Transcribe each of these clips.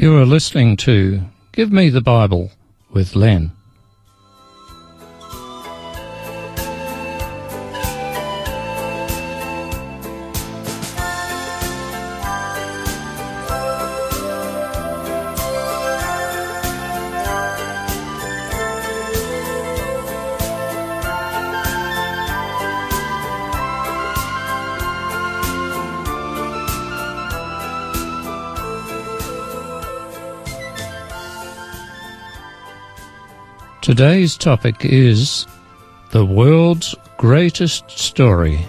You are listening to Give Me the Bible with Len. Today's topic is the world's greatest story.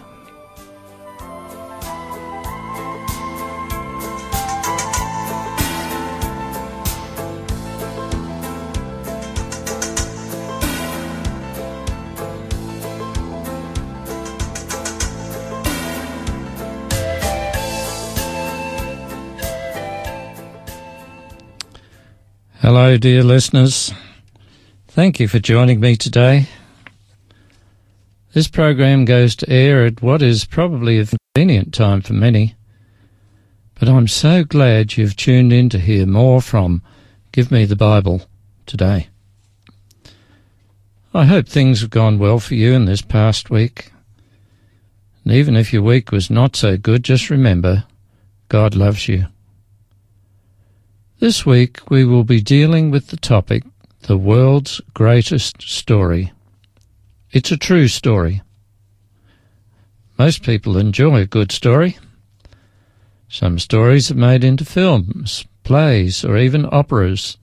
Hello, dear listeners. Thank you for joining me today. This program goes to air at what is probably a convenient time for many, but I'm so glad you've tuned in to hear more from Give Me the Bible today. I hope things have gone well for you in this past week. And even if your week was not so good, just remember God loves you. This week we will be dealing with the topic the world's greatest story. It's a true story. Most people enjoy a good story. Some stories are made into films, plays, or even operas.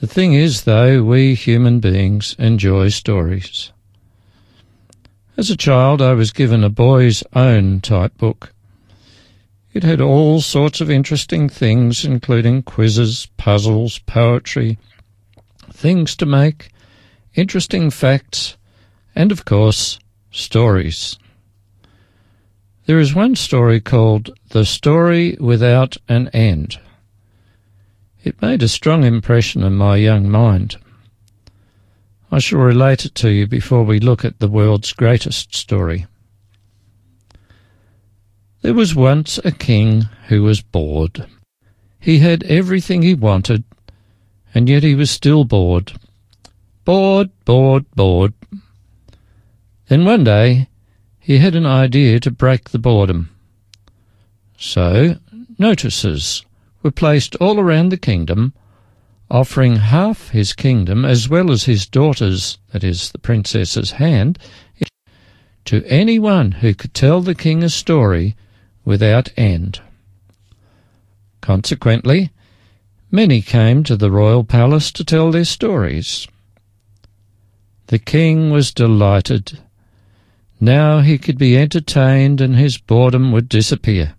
The thing is, though, we human beings enjoy stories. As a child, I was given a boy's own type book. It had all sorts of interesting things, including quizzes, puzzles, poetry, things to make, interesting facts, and of course, stories. There is one story called The Story Without an End. It made a strong impression on my young mind. I shall relate it to you before we look at the world's greatest story. There was once a king who was bored. He had everything he wanted and yet he was still bored. Bored, bored, bored. Then one day he had an idea to break the boredom. So notices were placed all around the kingdom, offering half his kingdom as well as his daughter's, that is, the princess's hand, to anyone who could tell the king a story without end. Consequently, Many came to the royal palace to tell their stories. The king was delighted. Now he could be entertained and his boredom would disappear.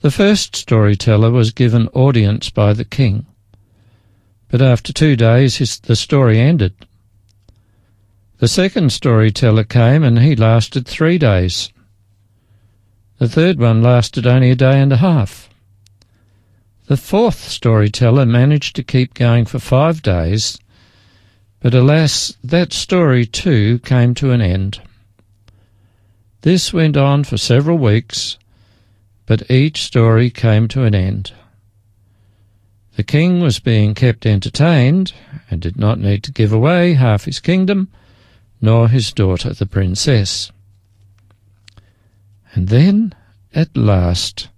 The first storyteller was given audience by the king, but after two days his, the story ended. The second storyteller came and he lasted three days. The third one lasted only a day and a half. The fourth storyteller managed to keep going for five days, but alas, that story too came to an end. This went on for several weeks, but each story came to an end. The king was being kept entertained and did not need to give away half his kingdom, nor his daughter the princess. And then, at last,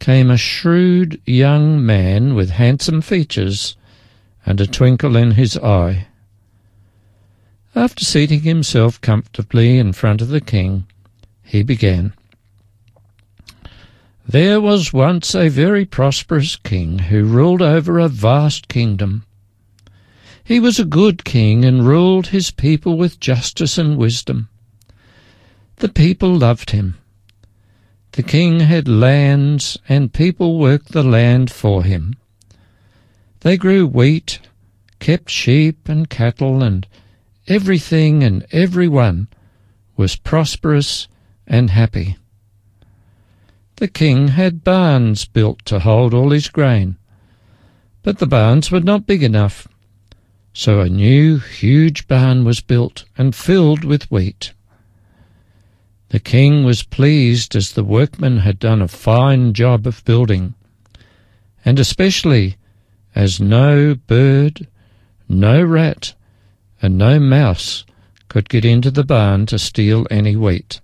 came a shrewd young man with handsome features and a twinkle in his eye. After seating himself comfortably in front of the king, he began. There was once a very prosperous king who ruled over a vast kingdom. He was a good king and ruled his people with justice and wisdom. The people loved him the king had lands, and people worked the land for him. They grew wheat, kept sheep and cattle, and everything and everyone was prosperous and happy. The king had barns built to hold all his grain, but the barns were not big enough, so a new huge barn was built and filled with wheat. The king was pleased as the workmen had done a fine job of building. and especially as no bird, no rat, and no mouse could get into the barn to steal any wheat.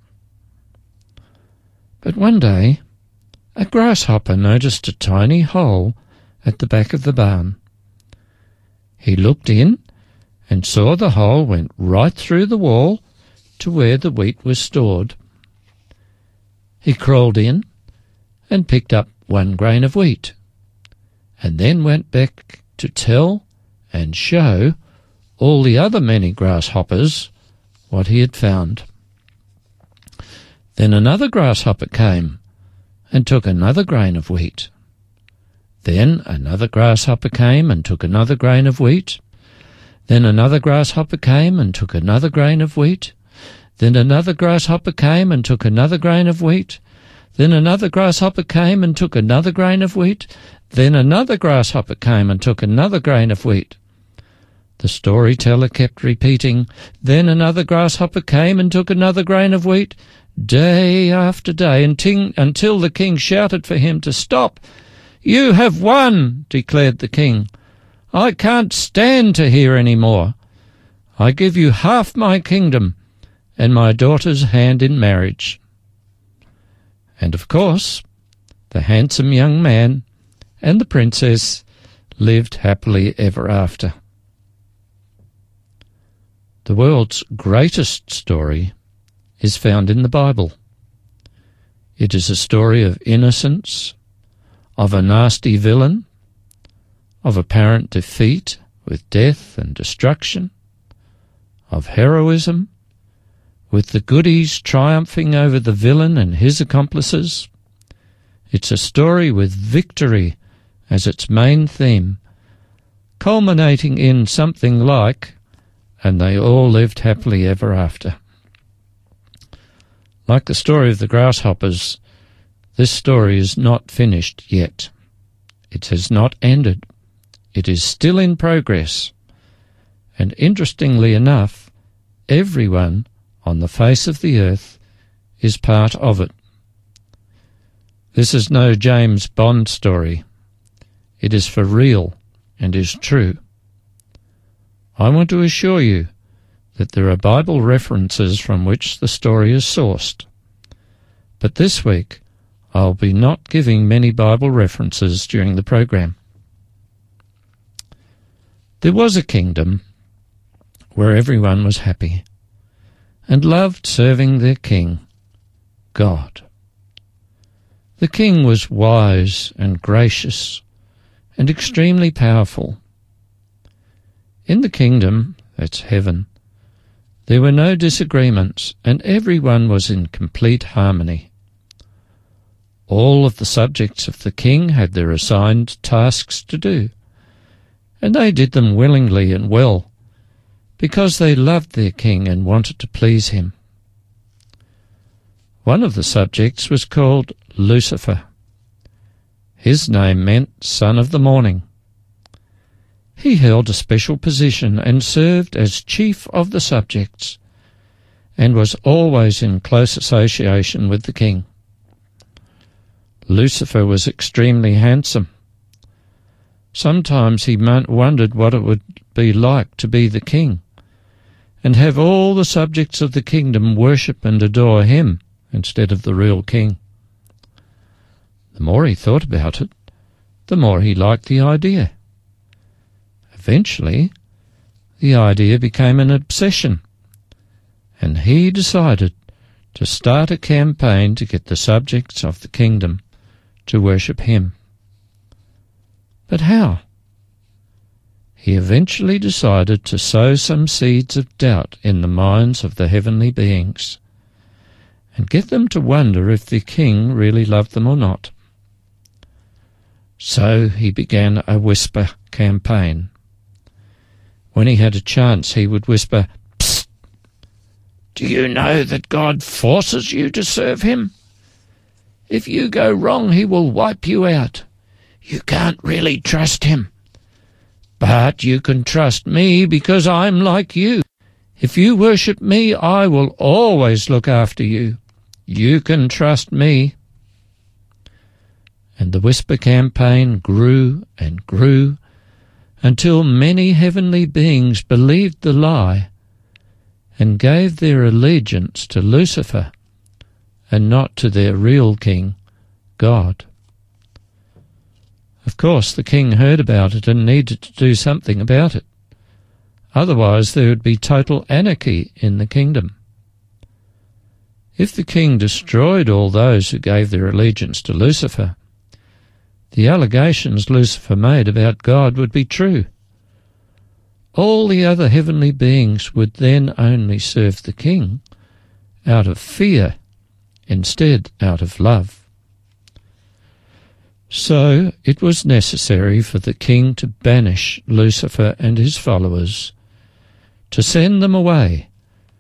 But one day, a grasshopper noticed a tiny hole at the back of the barn. He looked in and saw the hole went right through the wall to where the wheat was stored. He crawled in and picked up one grain of wheat, and then went back to tell and show all the other many grasshoppers what he had found. Then another grasshopper came and took another grain of wheat. Then another grasshopper came and took another grain of wheat. Then another grasshopper came and took another grain of wheat. Then another grasshopper came and took another grain of wheat. Then another grasshopper came and took another grain of wheat. Then another grasshopper came and took another grain of wheat. The storyteller kept repeating, Then another grasshopper came and took another grain of wheat, day after day, until the king shouted for him to stop. You have won, declared the king. I can't stand to hear any more. I give you half my kingdom and my daughter's hand in marriage. And of course, the handsome young man and the princess lived happily ever after. The world's greatest story is found in the Bible. It is a story of innocence, of a nasty villain, of apparent defeat with death and destruction, of heroism, with the goodies triumphing over the villain and his accomplices. It's a story with victory as its main theme, culminating in something like and they all lived happily ever after. Like the story of the grasshoppers, this story is not finished yet. It has not ended. It is still in progress. And interestingly enough, everyone on the face of the earth is part of it. This is no James Bond story. It is for real and is true. I want to assure you that there are Bible references from which the story is sourced. But this week, I'll be not giving many Bible references during the program. There was a kingdom where everyone was happy and loved serving their king, God. The king was wise and gracious and extremely powerful. In the kingdom, that's heaven, there were no disagreements, and everyone was in complete harmony. All of the subjects of the king had their assigned tasks to do, and they did them willingly and well, because they loved their king and wanted to please him. One of the subjects was called Lucifer. His name meant son of the morning. He held a special position and served as chief of the subjects, and was always in close association with the king. Lucifer was extremely handsome. Sometimes he wondered what it would be like to be the king, and have all the subjects of the kingdom worship and adore him instead of the real king. The more he thought about it, the more he liked the idea. Eventually, the idea became an obsession, and he decided to start a campaign to get the subjects of the kingdom to worship him. But how? He eventually decided to sow some seeds of doubt in the minds of the heavenly beings and get them to wonder if the king really loved them or not. So he began a whisper campaign. When he had a chance, he would whisper, Psst! Do you know that God forces you to serve him? If you go wrong, he will wipe you out. You can't really trust him. But you can trust me because I'm like you. If you worship me, I will always look after you. You can trust me. And the whisper campaign grew and grew until many heavenly beings believed the lie and gave their allegiance to Lucifer and not to their real king, God. Of course, the king heard about it and needed to do something about it. Otherwise, there would be total anarchy in the kingdom. If the king destroyed all those who gave their allegiance to Lucifer, the allegations Lucifer made about God would be true. All the other heavenly beings would then only serve the king out of fear instead out of love. So it was necessary for the king to banish Lucifer and his followers, to send them away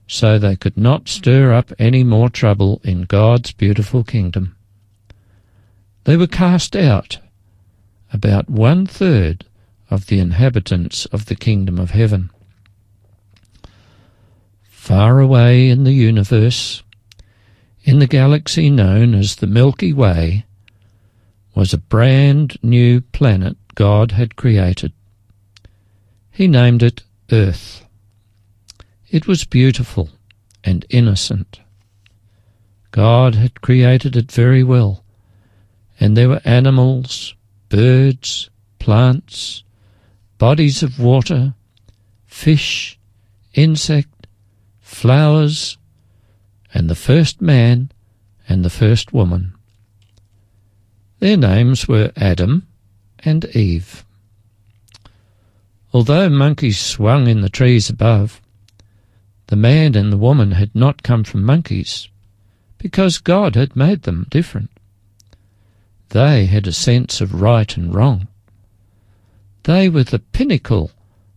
so they could not stir up any more trouble in God's beautiful kingdom. They were cast out, about one third of the inhabitants of the kingdom of heaven. Far away in the universe, in the galaxy known as the Milky Way, was a brand new planet God had created. He named it Earth. It was beautiful and innocent. God had created it very well, and there were animals, birds, plants, bodies of water, fish, insect, flowers, and the first man and the first woman. Their names were Adam and Eve. Although monkeys swung in the trees above, the man and the woman had not come from monkeys, because God had made them different. They had a sense of right and wrong. They were the pinnacle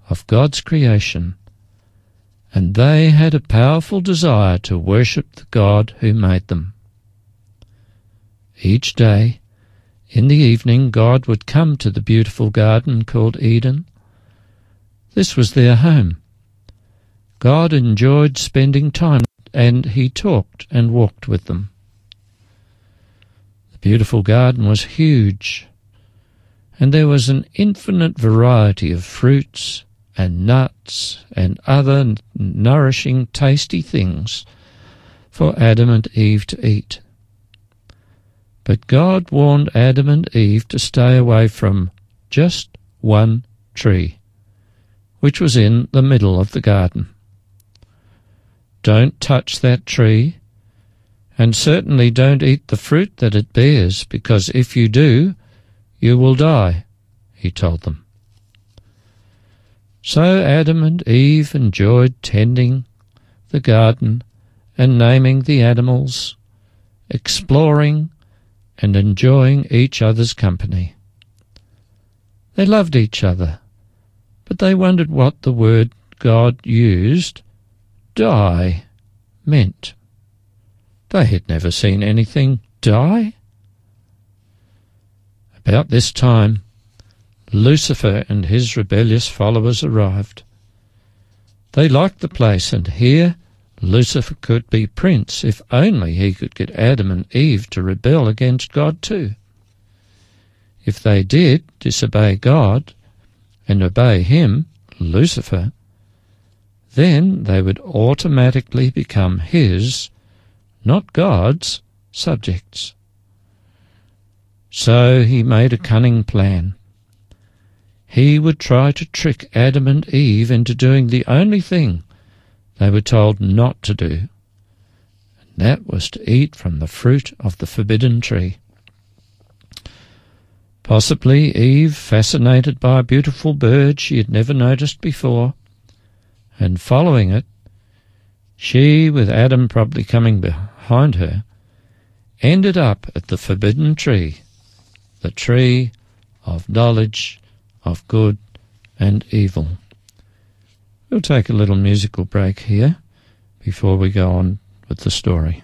of God's creation, and they had a powerful desire to worship the God who made them. Each day, in the evening, God would come to the beautiful garden called Eden. This was their home God enjoyed spending time and he talked and walked with them. The beautiful garden was huge, and there was an infinite variety of fruits and nuts and other nourishing, tasty things for Adam and Eve to eat. But God warned Adam and Eve to stay away from just one tree, which was in the middle of the garden. Don't touch that tree, and certainly don't eat the fruit that it bears, because if you do, you will die, he told them. So Adam and Eve enjoyed tending the garden and naming the animals, exploring and enjoying each other's company. They loved each other, but they wondered what the word God used die meant. They had never seen anything die. About this time, Lucifer and his rebellious followers arrived. They liked the place, and here Lucifer could be prince if only he could get Adam and Eve to rebel against God too. If they did disobey God and obey him, Lucifer, then they would automatically become his, not God's, subjects. So he made a cunning plan. He would try to trick Adam and Eve into doing the only thing they were told not to do, and that was to eat from the fruit of the forbidden tree. Possibly Eve, fascinated by a beautiful bird she had never noticed before, and following it, she, with Adam probably coming behind her, ended up at the forbidden tree, the tree of knowledge of good and evil. We'll take a little musical break here before we go on with the story.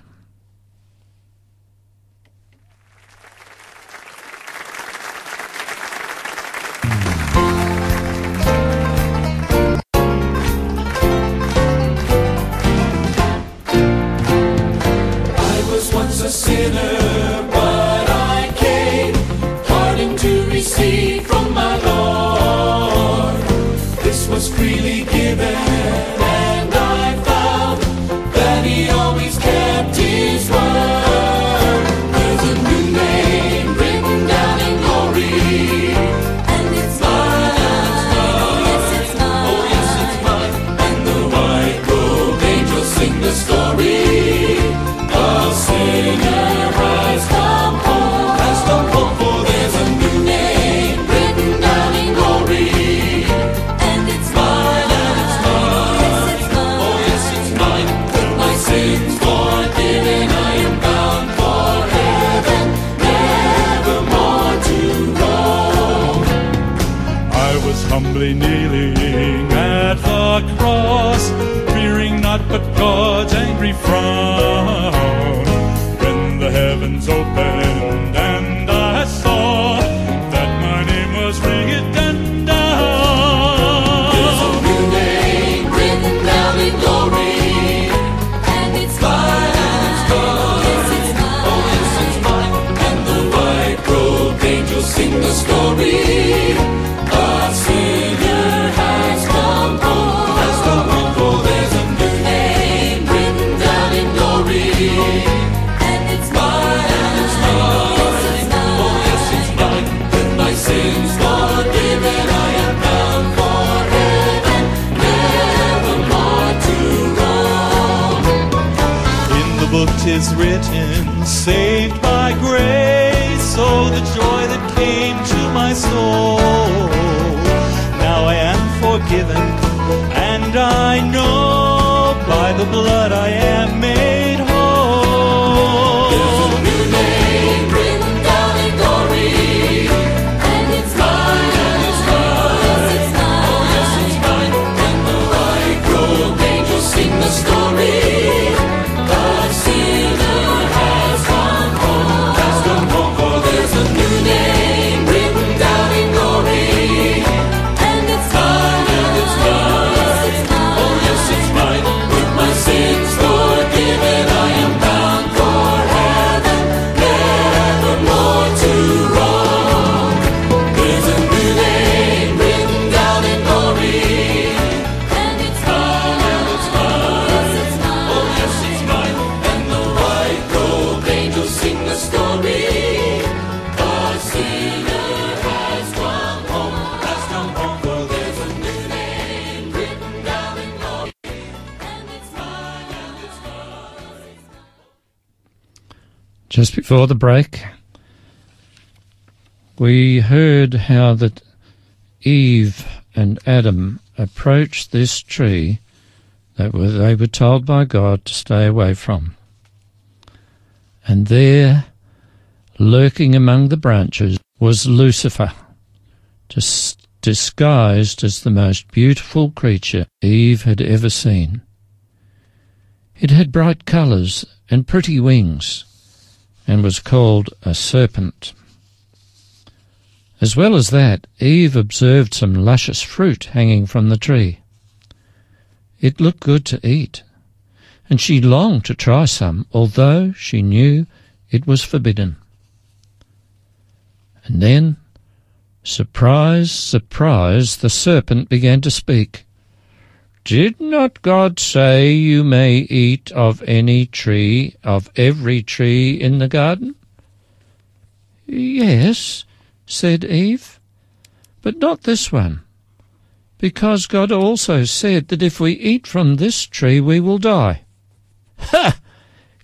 Before the break, we heard how that Eve and Adam approached this tree that they were told by God to stay away from. And there, lurking among the branches, was Lucifer, dis- disguised as the most beautiful creature Eve had ever seen. It had bright colours and pretty wings and was called a serpent. As well as that, Eve observed some luscious fruit hanging from the tree. It looked good to eat, and she longed to try some, although she knew it was forbidden. And then, surprise, surprise, the serpent began to speak. Did not God say you may eat of any tree, of every tree in the garden? Yes, said Eve, but not this one, because God also said that if we eat from this tree we will die. Ha!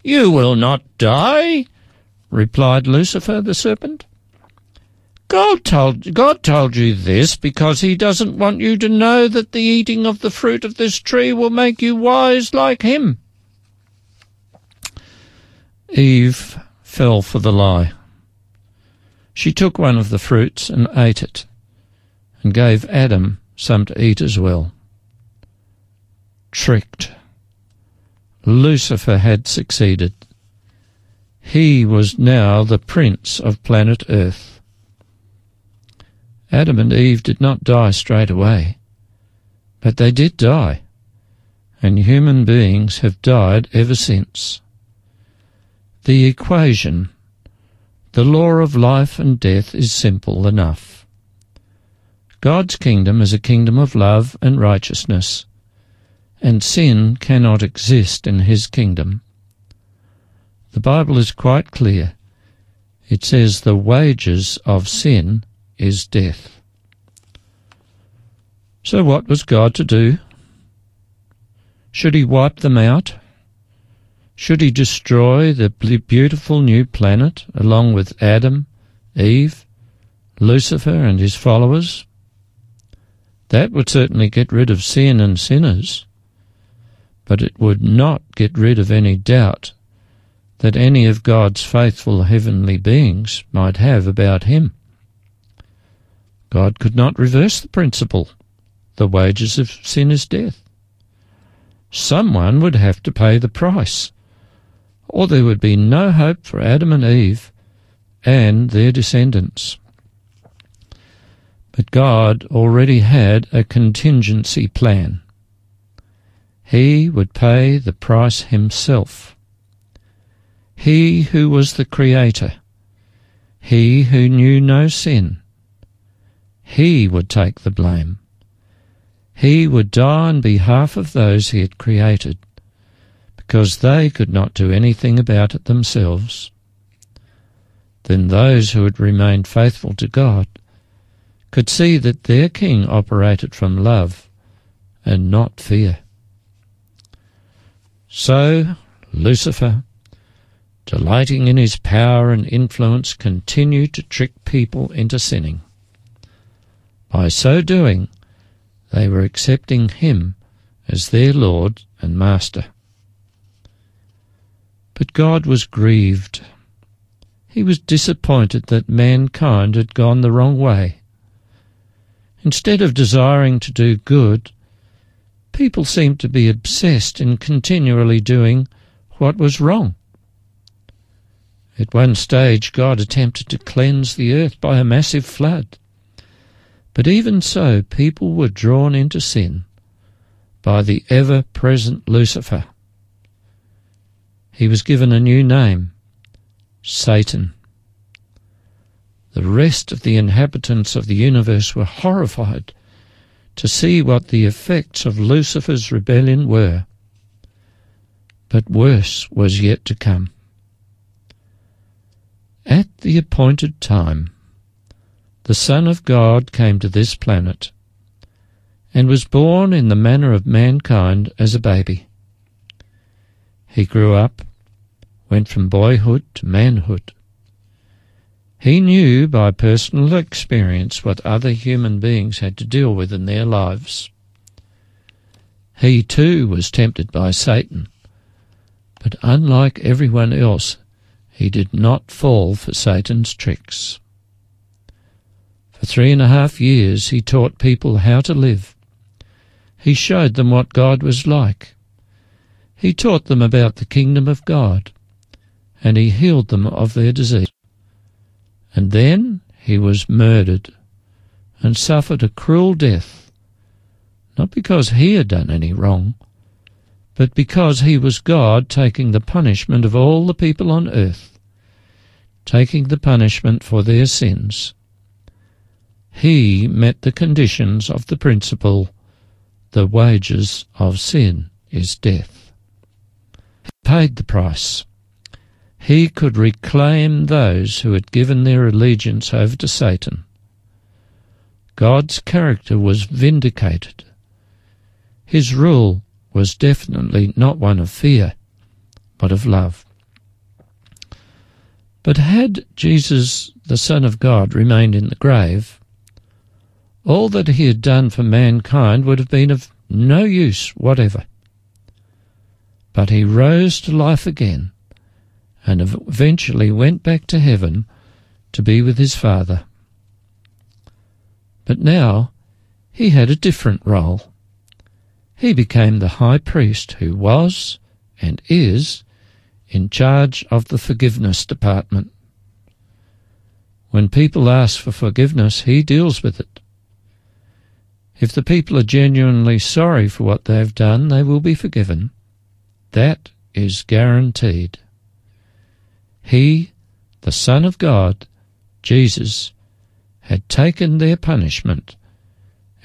You will not die, replied Lucifer the serpent. God told, God told you this because he doesn't want you to know that the eating of the fruit of this tree will make you wise like him. Eve fell for the lie. She took one of the fruits and ate it, and gave Adam some to eat as well. Tricked. Lucifer had succeeded. He was now the prince of planet Earth. Adam and Eve did not die straight away, but they did die, and human beings have died ever since. The equation, the law of life and death, is simple enough. God's kingdom is a kingdom of love and righteousness, and sin cannot exist in his kingdom. The Bible is quite clear. It says the wages of sin is death. So what was God to do? Should he wipe them out? Should he destroy the beautiful new planet along with Adam, Eve, Lucifer and his followers? That would certainly get rid of sin and sinners, but it would not get rid of any doubt that any of God's faithful heavenly beings might have about him. God could not reverse the principle. The wages of sin is death. Someone would have to pay the price. or there would be no hope for Adam and Eve and their descendants. But God already had a contingency plan. He would pay the price himself. He who was the Creator, he who knew no sin, he would take the blame. He would die on behalf of those he had created, because they could not do anything about it themselves. Then those who had remained faithful to God could see that their king operated from love and not fear. So Lucifer, delighting in his power and influence, continued to trick people into sinning. By so doing, they were accepting him as their Lord and Master. But God was grieved. He was disappointed that mankind had gone the wrong way. Instead of desiring to do good, people seemed to be obsessed in continually doing what was wrong. At one stage, God attempted to cleanse the earth by a massive flood. But even so, people were drawn into sin by the ever present Lucifer. He was given a new name Satan. The rest of the inhabitants of the universe were horrified to see what the effects of Lucifer's rebellion were. But worse was yet to come. At the appointed time, the Son of God came to this planet and was born in the manner of mankind as a baby. He grew up, went from boyhood to manhood. He knew by personal experience what other human beings had to deal with in their lives. He too was tempted by Satan, but unlike everyone else, he did not fall for Satan's tricks. For three and a half years he taught people how to live. He showed them what God was like. He taught them about the kingdom of God, and he healed them of their disease. And then he was murdered and suffered a cruel death, not because he had done any wrong, but because he was God taking the punishment of all the people on earth, taking the punishment for their sins. He met the conditions of the principle, the wages of sin is death. He paid the price. He could reclaim those who had given their allegiance over to Satan. God's character was vindicated. His rule was definitely not one of fear, but of love. But had Jesus, the Son of God, remained in the grave, all that he had done for mankind would have been of no use whatever. But he rose to life again and eventually went back to heaven to be with his Father. But now he had a different role. He became the high priest who was and is in charge of the forgiveness department. When people ask for forgiveness, he deals with it. If the people are genuinely sorry for what they have done, they will be forgiven. That is guaranteed. He, the Son of God, Jesus, had taken their punishment,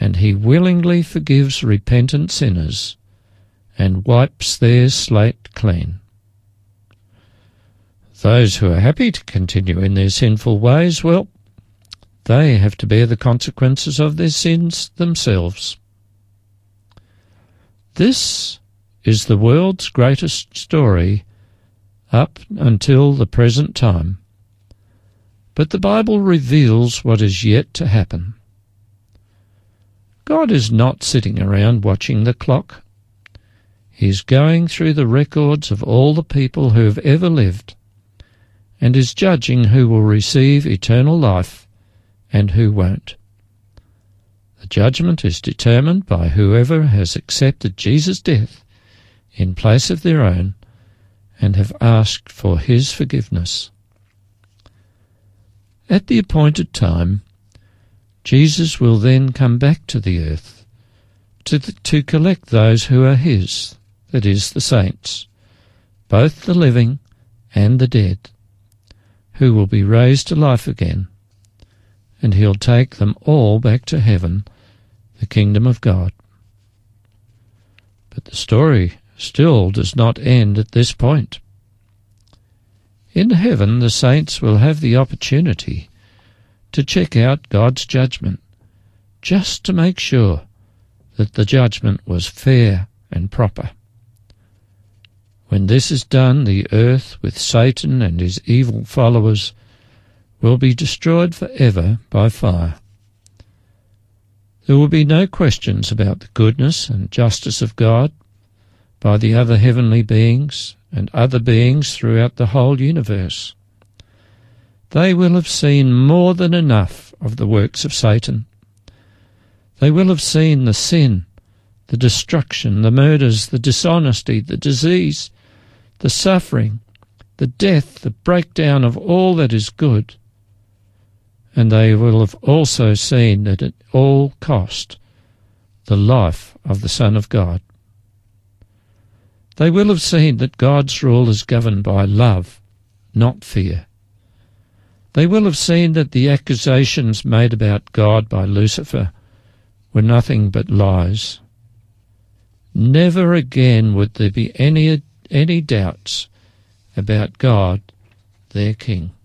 and he willingly forgives repentant sinners and wipes their slate clean. Those who are happy to continue in their sinful ways, well, they have to bear the consequences of their sins themselves. This is the world's greatest story up until the present time. But the Bible reveals what is yet to happen. God is not sitting around watching the clock. He is going through the records of all the people who have ever lived and is judging who will receive eternal life and who won't. The judgment is determined by whoever has accepted Jesus' death in place of their own and have asked for his forgiveness. At the appointed time, Jesus will then come back to the earth to, to collect those who are his, that is, the saints, both the living and the dead, who will be raised to life again, and he'll take them all back to heaven, the kingdom of God. But the story still does not end at this point. In heaven, the saints will have the opportunity to check out God's judgment, just to make sure that the judgment was fair and proper. When this is done, the earth with Satan and his evil followers will be destroyed forever by fire. There will be no questions about the goodness and justice of God by the other heavenly beings and other beings throughout the whole universe. They will have seen more than enough of the works of Satan. They will have seen the sin, the destruction, the murders, the dishonesty, the disease, the suffering, the death, the breakdown of all that is good. And they will have also seen that at all cost the life of the Son of God. They will have seen that God's rule is governed by love, not fear. They will have seen that the accusations made about God by Lucifer were nothing but lies. Never again would there be any any doubts about God, their King.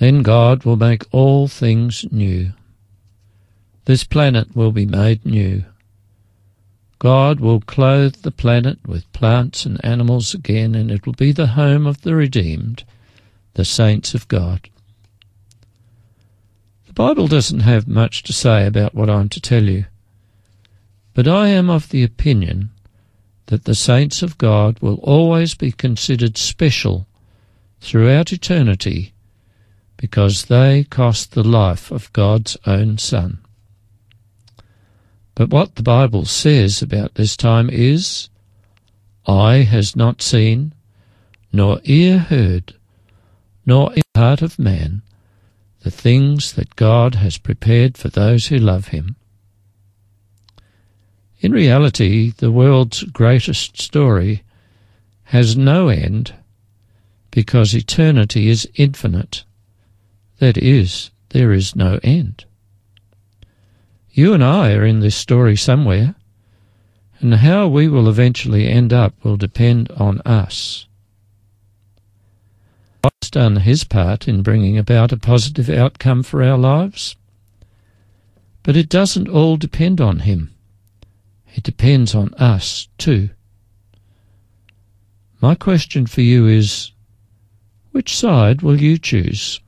Then God will make all things new. This planet will be made new. God will clothe the planet with plants and animals again, and it will be the home of the redeemed, the saints of God. The Bible doesn't have much to say about what I'm to tell you, but I am of the opinion that the saints of God will always be considered special throughout eternity because they cost the life of God's own Son. But what the Bible says about this time is, Eye has not seen, nor ear heard, nor in the heart of man, the things that God has prepared for those who love him. In reality, the world's greatest story has no end because eternity is infinite. That is, there is no end. You and I are in this story somewhere, and how we will eventually end up will depend on us. God's done his part in bringing about a positive outcome for our lives, but it doesn't all depend on him. It depends on us too. My question for you is which side will you choose?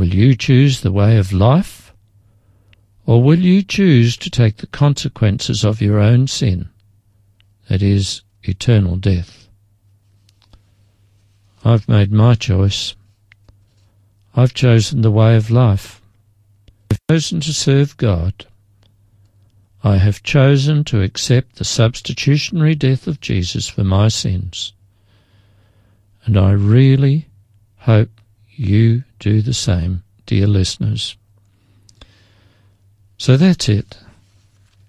Will you choose the way of life? Or will you choose to take the consequences of your own sin, that is, eternal death? I've made my choice. I've chosen the way of life. I've chosen to serve God. I have chosen to accept the substitutionary death of Jesus for my sins. And I really hope you do the same, dear listeners. So that's it.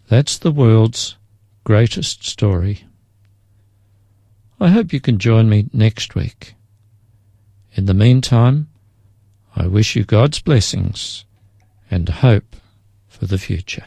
That's the world's greatest story. I hope you can join me next week. In the meantime, I wish you God's blessings and hope for the future.